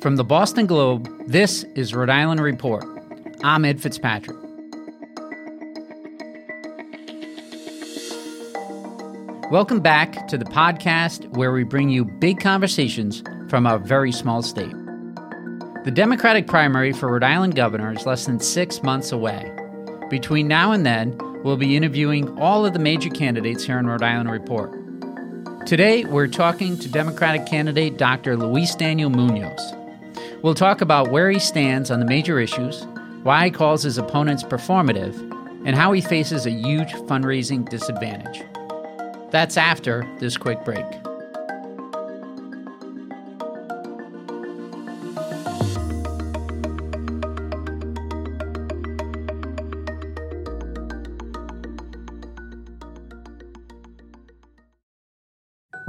From the Boston Globe, this is Rhode Island Report. I'm Ed Fitzpatrick. Welcome back to the podcast where we bring you big conversations from our very small state. The Democratic primary for Rhode Island governor is less than six months away. Between now and then, we'll be interviewing all of the major candidates here in Rhode Island Report. Today, we're talking to Democratic candidate Dr. Luis Daniel Munoz. We'll talk about where he stands on the major issues, why he calls his opponents performative, and how he faces a huge fundraising disadvantage. That's after this quick break.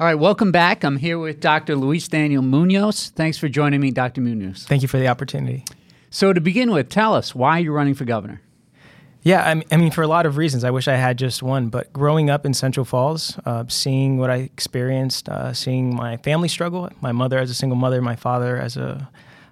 All right, welcome back. I'm here with Dr. Luis Daniel Munoz. Thanks for joining me, Dr. Munoz. Thank you for the opportunity. So, to begin with, tell us why you're running for governor. Yeah, I mean, for a lot of reasons. I wish I had just one, but growing up in Central Falls, uh, seeing what I experienced, uh, seeing my family struggle, my mother as a single mother, my father as a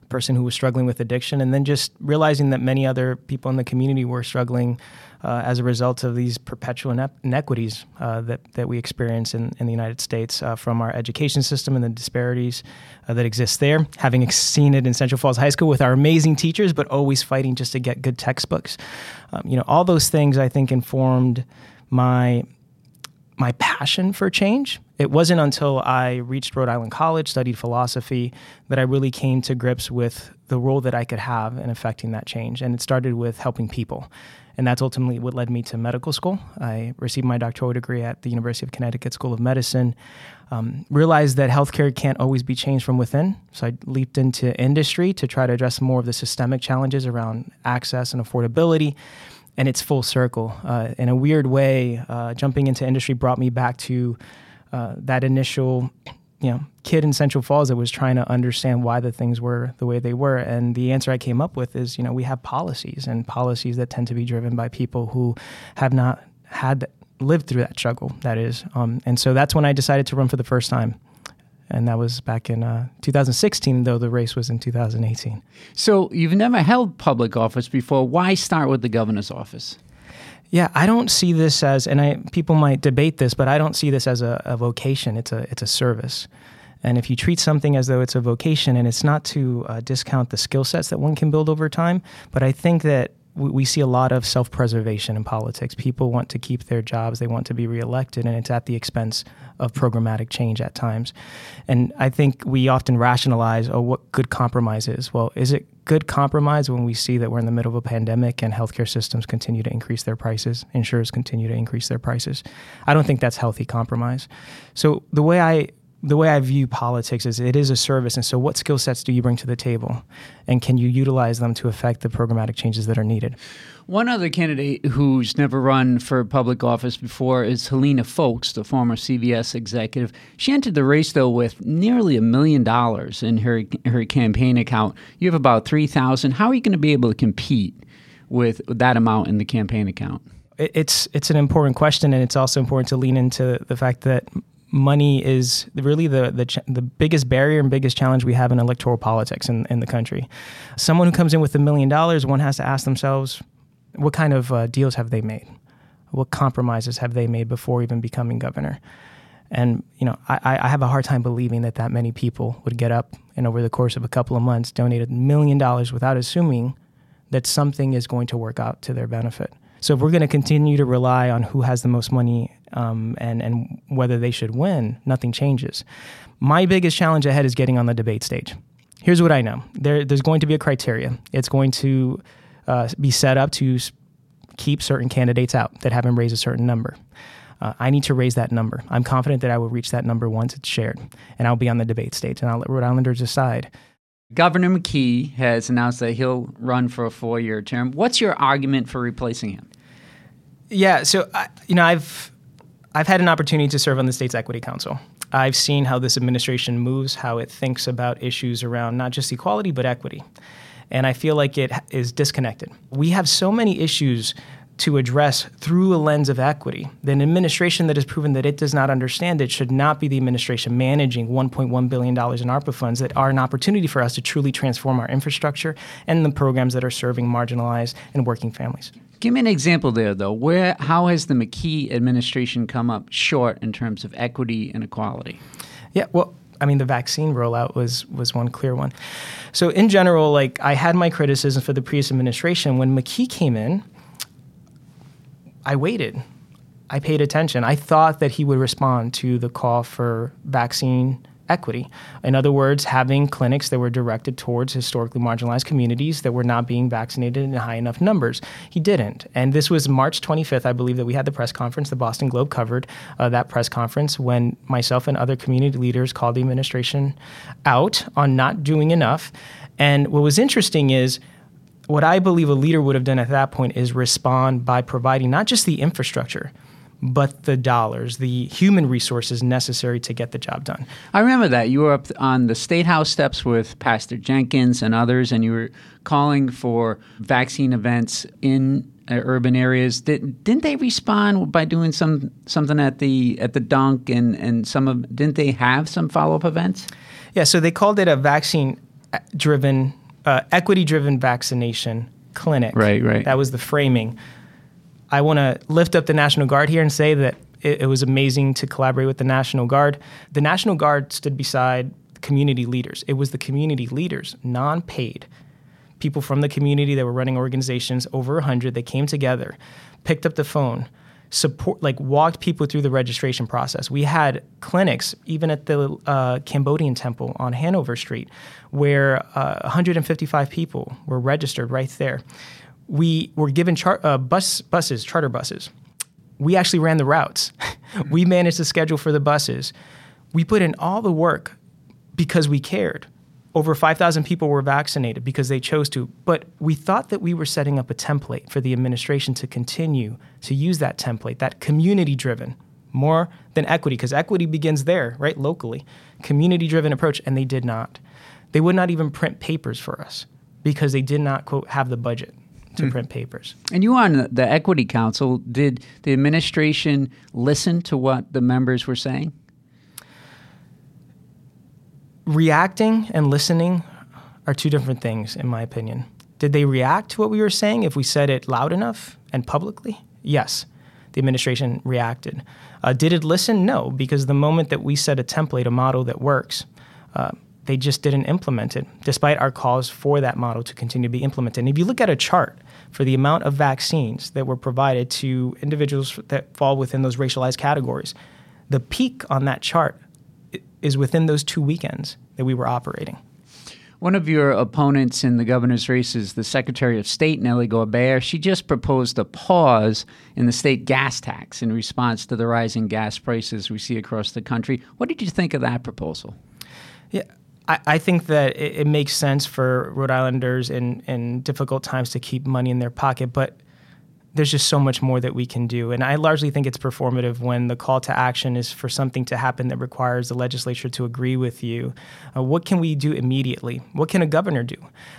person who was struggling with addiction, and then just realizing that many other people in the community were struggling uh, as a result of these perpetual inequities uh, that, that we experience in, in the United States uh, from our education system and the disparities uh, that exist there. Having seen it in Central Falls High School with our amazing teachers, but always fighting just to get good textbooks. Um, you know, all those things I think informed my my passion for change. It wasn't until I reached Rhode Island College, studied philosophy, that I really came to grips with the role that I could have in affecting that change. And it started with helping people. And that's ultimately what led me to medical school. I received my doctoral degree at the University of Connecticut School of Medicine. Um, realized that healthcare can't always be changed from within. So I leaped into industry to try to address more of the systemic challenges around access and affordability and it's full circle. Uh, in a weird way, uh, jumping into industry brought me back to uh, that initial, you know, kid in Central Falls that was trying to understand why the things were the way they were. And the answer I came up with is, you know, we have policies and policies that tend to be driven by people who have not had lived through that struggle. That is, um, and so that's when I decided to run for the first time and that was back in uh, 2016, though the race was in 2018. So you've never held public office before. Why start with the governor's office? Yeah, I don't see this as, and I people might debate this, but I don't see this as a, a vocation. It's a it's a service. And if you treat something as though it's a vocation, and it's not to uh, discount the skill sets that one can build over time, but I think that we see a lot of self preservation in politics. People want to keep their jobs, they want to be reelected, and it's at the expense of programmatic change at times. And I think we often rationalize, oh, what good compromise is. Well, is it good compromise when we see that we're in the middle of a pandemic and healthcare systems continue to increase their prices, insurers continue to increase their prices? I don't think that's healthy compromise. So the way I the way I view politics is it is a service. And so, what skill sets do you bring to the table? And can you utilize them to affect the programmatic changes that are needed? One other candidate who's never run for public office before is Helena Foulkes, the former CVS executive. She entered the race, though, with nearly a million dollars in her, her campaign account. You have about 3000 How are you going to be able to compete with that amount in the campaign account? It's it's an important question, and it's also important to lean into the fact that money is really the the, the biggest barrier and biggest challenge we have in electoral politics in, in the country. Someone who comes in with a million dollars, one has to ask themselves, what kind of uh, deals have they made? What compromises have they made before even becoming governor? And you know, I, I have a hard time believing that that many people would get up and over the course of a couple of months donate a million dollars without assuming that something is going to work out to their benefit. So if we're going to continue to rely on who has the most money um, and and whether they should win, nothing changes. My biggest challenge ahead is getting on the debate stage. Here's what I know: there, there's going to be a criteria. It's going to uh, be set up to keep certain candidates out that haven't raised a certain number. Uh, I need to raise that number. I'm confident that I will reach that number once it's shared, and I'll be on the debate stage, and I'll let Rhode Islanders decide. Governor McKee has announced that he'll run for a four-year term. What's your argument for replacing him? Yeah, so I, you know, I've I've had an opportunity to serve on the state's equity council. I've seen how this administration moves, how it thinks about issues around not just equality but equity. And I feel like it is disconnected. We have so many issues to address through a lens of equity. The administration that has proven that it does not understand it should not be the administration managing $1.1 billion in ARPA funds that are an opportunity for us to truly transform our infrastructure and the programs that are serving marginalized and working families. Give me an example there, though. Where, how has the McKee administration come up short in terms of equity and equality? Yeah, well, I mean, the vaccine rollout was was one clear one. So in general, like I had my criticism for the previous administration when McKee came in. I waited. I paid attention. I thought that he would respond to the call for vaccine equity. In other words, having clinics that were directed towards historically marginalized communities that were not being vaccinated in high enough numbers. He didn't. And this was March 25th, I believe, that we had the press conference. The Boston Globe covered uh, that press conference when myself and other community leaders called the administration out on not doing enough. And what was interesting is, what I believe a leader would have done at that point is respond by providing not just the infrastructure, but the dollars, the human resources necessary to get the job done. I remember that. You were up on the State House steps with Pastor Jenkins and others, and you were calling for vaccine events in uh, urban areas. Did, didn't they respond by doing some something at the at the dunk and, and some of didn't they have some follow up events? Yeah, so they called it a vaccine uh, driven, uh, equity driven vaccination clinic. Right, right. That was the framing. I want to lift up the National Guard here and say that it, it, was amazing to collaborate with the National Guard. The National Guard stood beside community leaders. It was the community leaders, non paid, people from the community that were running organizations, over 100, that came together, picked up the phone, support like walked people through the registration process. We had clinics even at the uh, Cambodian temple on Hanover Street where uh, 155 people were registered right there we were given char- uh, bus buses, charter buses. We actually ran the routes. we managed the schedule for the buses. We put in all the work because we cared. Over 5,000 people were vaccinated because they chose to. But we thought that we were setting up a template for the administration to continue to use that template, that community driven, more than equity, because equity begins there, right, locally, community driven approach, and they did not. They would not even print papers for us because they did not, quote, have the budget to mm. print papers. And you on the Equity Council, did the administration listen to what the members were saying? Reacting and listening are two different things, in my opinion. Did they react to what we were saying if we said it loud enough and publicly? Yes, the administration reacted. Uh, did it listen? No, because the moment that we set a template, a model that works, uh, they just didn't implement it, despite our calls for that model to continue to be implemented. And if you look at a chart for the amount of vaccines that were provided to individuals that fall within those racialized categories. The peak on that chart is within those two weekends that we were operating. One of your opponents in the governor's race is the Secretary of State, Nellie Gorbea. She just proposed a pause in the state gas tax in response to the rising gas prices we see across the country. What did you think of that proposal? Yeah, I, think that it, it, makes sense for Rhode Islanders in, in difficult times to keep money in their pocket, but there's just so much more that we can do. And I largely think it's performative when the call to action is for something to happen that requires the legislature to agree with you. Uh, what can we do immediately? What can a governor do?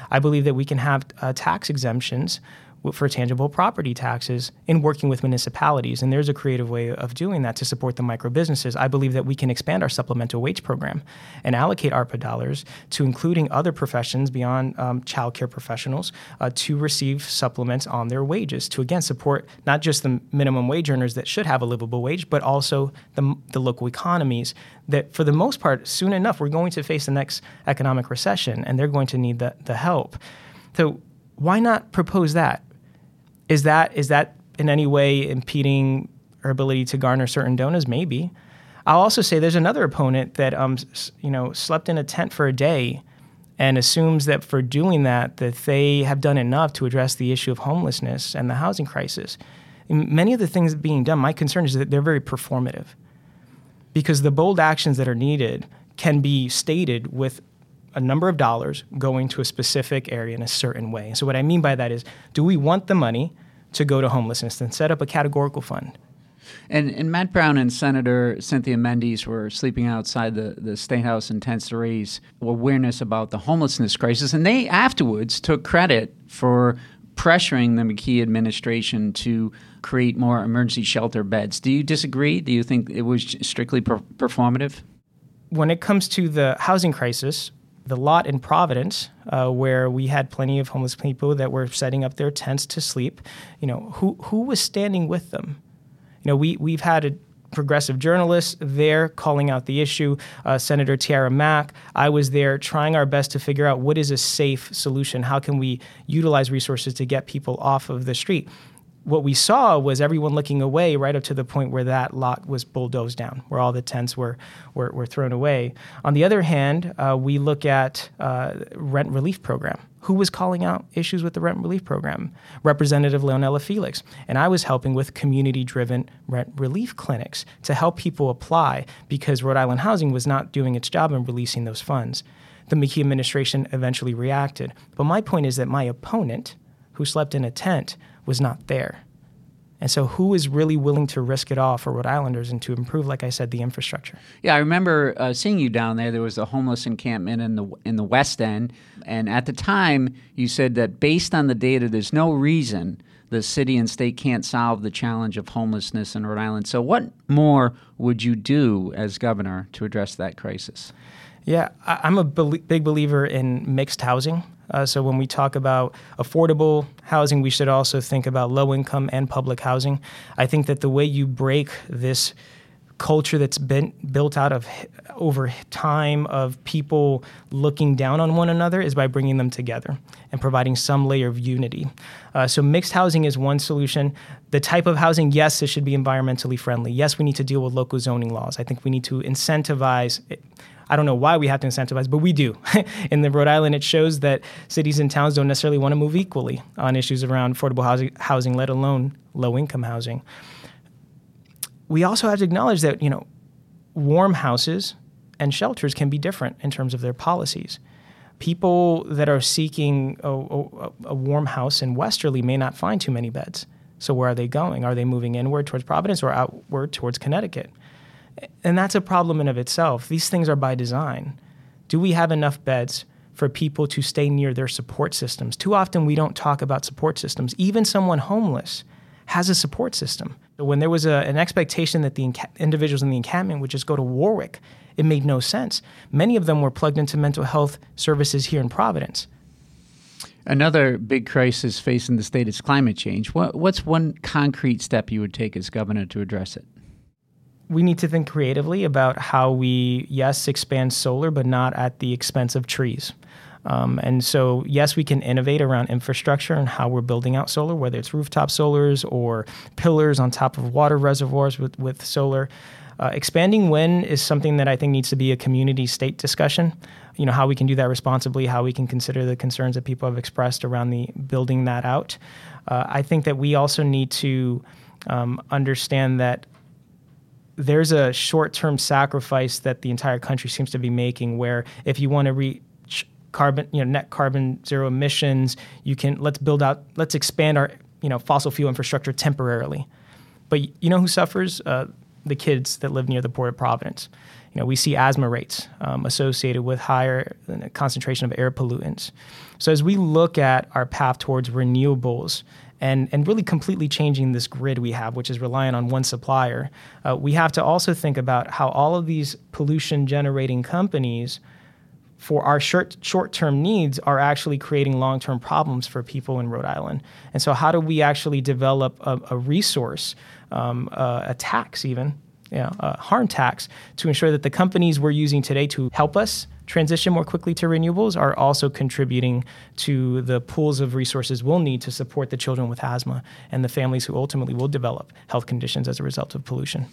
I believe that we can have uh, tax exemptions for tangible property taxes in working with municipalities. And there's a creative way of doing that to support the micro businesses. I believe that we can expand our supplemental wage program and allocate ARPA dollars to including other professions beyond um, childcare professionals uh, to receive supplements on their wages to again support not just the minimum wage earners that should have a livable wage, but also the, the local economies that, for the most part, soon enough, we're going to face the next economic recession and they're going to need the, the help. So, why not propose that? Is that is that in any way impeding our ability to garner certain donors? Maybe. I'll also say there's another opponent that um, you know slept in a tent for a day and assumes that for doing that that they have done enough to address the issue of homelessness and the housing crisis. many of the things being done, my concern is that they're very performative because the bold actions that are needed can be stated with a number of dollars going to a specific area in a certain way. So what I mean by that is, do we want the money to go to homelessness? Then set up a categorical fund. And, and Matt Brown and Senator Cynthia Mendes were sleeping outside the, the State House in tents to raise awareness about the homelessness crisis. And they afterwards took credit for pressuring the McKee administration to create more emergency shelter beds. Do you disagree? Do you think it was strictly per- performative? When it comes to the housing crisis, the lot in Providence, uh, where we had plenty of homeless people that were setting up their tents to sleep, you know, who who was standing with them? You know, we we've had a progressive journalists there calling out the issue. Uh, Senator Tiara Mack, I was there trying our best to figure out what is a safe solution. How can we utilize resources to get people off of the street? What we saw was everyone looking away right up to the point where that lot was bulldozed down, where all the tents were, were, were thrown away. On the other hand, uh, we look at uh, rent relief program. Who was calling out issues with the rent relief program? Representative Leonela Felix. And I was helping with community driven rent relief clinics to help people apply because Rhode Island Housing was not doing its job in releasing those funds. The McKee administration eventually reacted. But my point is that my opponent, who slept in a tent, was not there. And so, who is really willing to risk it all for Rhode Islanders and to improve, like I said, the infrastructure? Yeah, I remember uh, seeing you down there. There was a homeless encampment in the in the West End, and at the time, you said that based on the data, there's no reason the city and state can't solve the challenge of homelessness in Rhode Island. So, what more would you do as governor to address that crisis? Yeah, I'm a be- big believer in mixed housing. Uh, so when we talk about affordable housing, we should also think about low income and public housing. I think that the way you break this culture that's been built out of over time of people looking down on one another is by bringing them together and providing some layer of unity. Uh, so mixed housing is one solution. The type of housing, yes, it should be environmentally friendly. Yes, we need to deal with local zoning laws. I think we need to incentivize. It. I don't know why we have to incentivize, but we do. in the Rhode Island, it shows that cities and towns don't necessarily want to move equally on issues around affordable housing, housing let alone low income housing. We also have to acknowledge that, you know, warm houses and shelters can be different in terms of their policies. People that are seeking a, a, a warm house in Westerly may not find too many beds. So where are they going? Are they moving inward towards Providence or outward towards Connecticut? And that's a problem in of itself. These things are by design. Do we have enough beds for people to stay near their support systems? Too often we don't talk about support systems. Even someone homeless has a support system. When there was a, an expectation that the individuals in the encampment would just go to Warwick, it made no sense. Many of them were plugged into mental health services here in Providence. Another big crisis facing the state is climate change. What, what's one concrete step you would take as governor to address it? We need to think creatively about how we, yes, expand solar, but not at the expense of trees. Um, and so, yes, we can innovate around infrastructure and how we're building out solar, whether it's rooftop solars or pillars on top of water reservoirs with, with solar. Uh, expanding wind is something that I think needs to be a community state discussion. You know, how we can do that responsibly, how we can consider the concerns that people have expressed around the building that out. Uh, I think that we also need to um, understand that there's a short-term sacrifice that the entire country seems to be making where if you want to reach carbon you know net carbon zero emissions you can let's build out let's expand our you know fossil fuel infrastructure temporarily. But you know who suffers? Uh, the kids that live near the port of providence. You know we see asthma rates um, associated with higher concentration of air pollutants. So as we look at our path towards renewables and, and really completely changing this grid we have, which is relying on one supplier. Uh, we have to also think about how all of these pollution generating companies for our short short term needs are actually creating long term problems for people in Rhode Island. And so, how do we actually develop a, a resource, um, uh, a tax even, you know, a harm tax, to ensure that the companies we're using today to help us transition more quickly to renewables are also contributing to the pools of resources we'll need to support the children with asthma and the families who ultimately will develop health conditions as a result of pollution.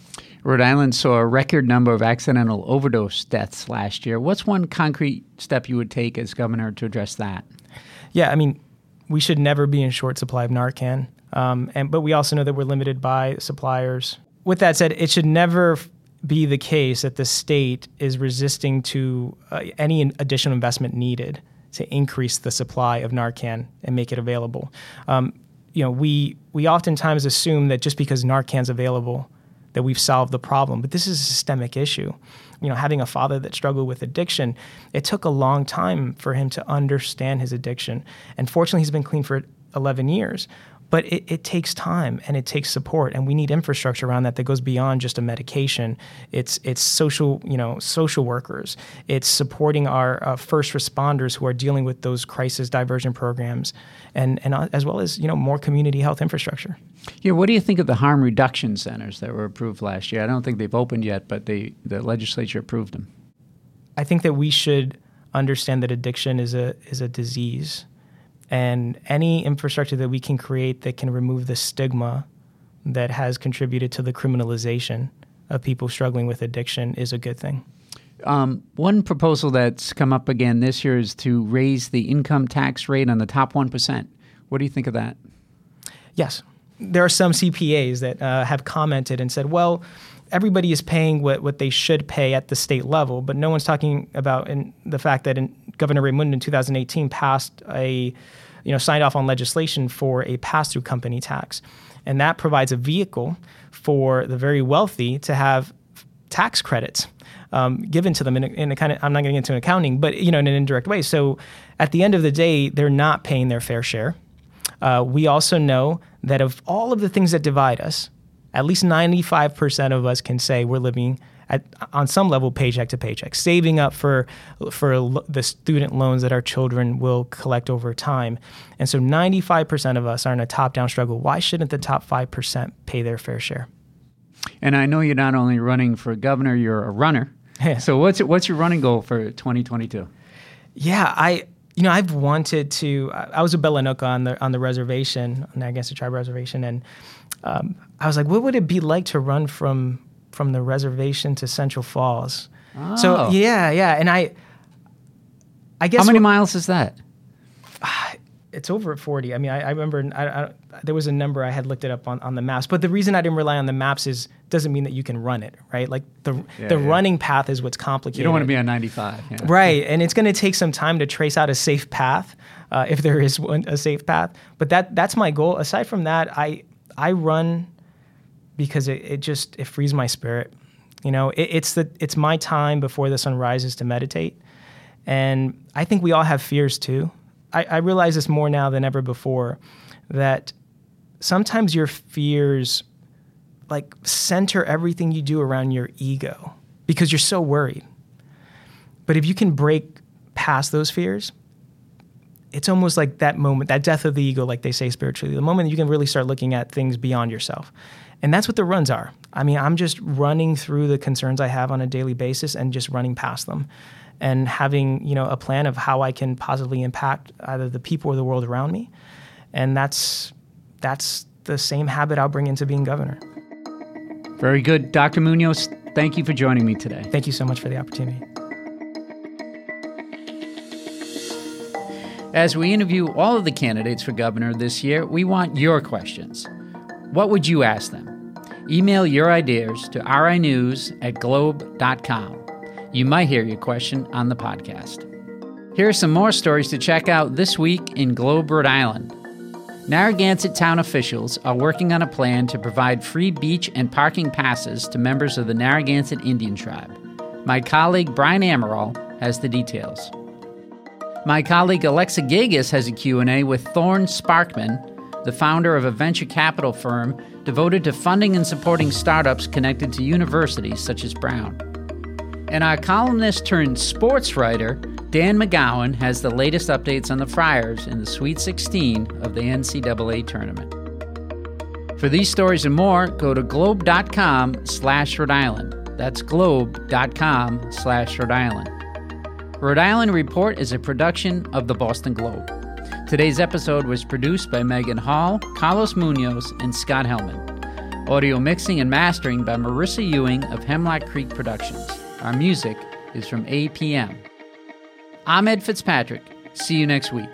Rhode Island saw a record number of accidental overdose deaths last year. What's one concrete step you would take as governor to address that? Yeah, I mean, we should never be in short supply of Narcan. Um, and but we also know that we're limited by suppliers. With that said, it should never be the case that the state is resisting to uh, any additional investment needed to increase the supply of Narcan and make it available. Um, you know, we we oftentimes assume that just because Narcan's available, that we've solved the problem. But this is a systemic issue. You know, having a father that struggled with addiction, it took a long time for him to understand his addiction. And fortunately, he's been clean for 11 years but it, it, takes time and it takes support and we need infrastructure around that that goes beyond just a medication. It's it's social you know social workers. It's supporting our uh, first responders who are dealing with those crisis diversion programs and and uh, as well as you know more community health infrastructure. Yeah what do you think of the harm reduction centers that were approved last year? I don't think they've opened yet but they the legislature approved them. I think that we should understand that addiction is a is a disease and any infrastructure that we can create that can remove the stigma that has contributed to the criminalization of people struggling with addiction is a good thing. Um, one proposal that's come up again this year is to raise the income tax rate on the top 1%. What do you think of that? Yes. There are some CPAs that uh, have commented and said, well, everybody is paying what, what they should pay at the state level, but no one's talking about in the fact that in, Governor Raimondo in 2018 passed a, you know, signed off on legislation for a pass-through company tax, and that provides a vehicle for the very wealthy to have tax credits um, given to them in a, in a, kind of I'm not getting into accounting, but you know in an indirect way. So at the end of the day, they're not paying their fair share. Uh, we also know that of all of the things that divide us, at least 95% of us can say we're living at, on some level paycheck to paycheck, saving up for for the student loans that our children will collect over time. And so 95% of us are in a top-down struggle. Why shouldn't the top 5% pay their fair share? And I know you're not only running for governor, you're a runner. So what's what's your running goal for 2022? Yeah, I you know I've wanted to. I was a Belanuka on the on the reservation, on the Narragansett Tribe Reservation, and um, I was like, what would it be like to run from from the reservation to Central Falls? Oh. So yeah, yeah, and I, I guess how many what, miles is that? It's over at forty. I mean, I, I remember I, I, there was a number I had looked it up on, on the maps, but the reason I didn't rely on the maps is doesn't mean that you can run it, right? Like the yeah, the yeah. running path is what's complicated. You don't want to be on ninety five, yeah. right? And it's going to take some time to trace out a safe path, uh, if there is one, a safe path. But that that's my goal. Aside from that, I I run because it, it just it frees my spirit. You know, it, it's the it's my time before the sun rises to meditate, and I think we all have fears too. I, I realize this more now than ever before that sometimes your fears like center everything you do around your ego because you're so worried. But if you can break past those fears, it's almost like that moment, that death of the ego, like they say spiritually, the moment you can really start looking at things beyond yourself. And that's what the runs are. I mean, I'm just running through the concerns I have on a daily basis and just running past them and having, you know, a plan of how I can positively impact either the people or the world around me. And that's that's the same habit I'll bring into being governor. Very good. Dr. Munoz, thank you for joining me today. Thank you so much for the opportunity. As we interview all of the candidates for governor this year, we want your questions. What would you ask them? Email your ideas to rinews at globe.com. You might hear your question on the podcast. Here are some more stories to check out this week in Globe, Rhode Island. Narragansett town officials are working on a plan to provide free beach and parking passes to members of the Narragansett Indian Tribe. My colleague Brian Amaral has the details. My colleague Alexa Gagosz has a Q&A with Thorne Sparkman, the founder of a venture capital firm devoted to funding and supporting startups connected to universities such as Brown. And our columnist turned sports writer, Dan McGowan, has the latest updates on the Friars in the Sweet 16 of the NCAA tournament. For these stories and more, go to globe.com slash Rhode Island. That's globe.com slash Rhode Island. Rhode Island Report is a production of the Boston Globe. Today's episode was produced by Megan Hall, Carlos Munoz, and Scott Helman. Audio mixing and mastering by Marissa Ewing of Hemlock Creek Productions. Our music is from APM. I'm Ed Fitzpatrick. See you next week.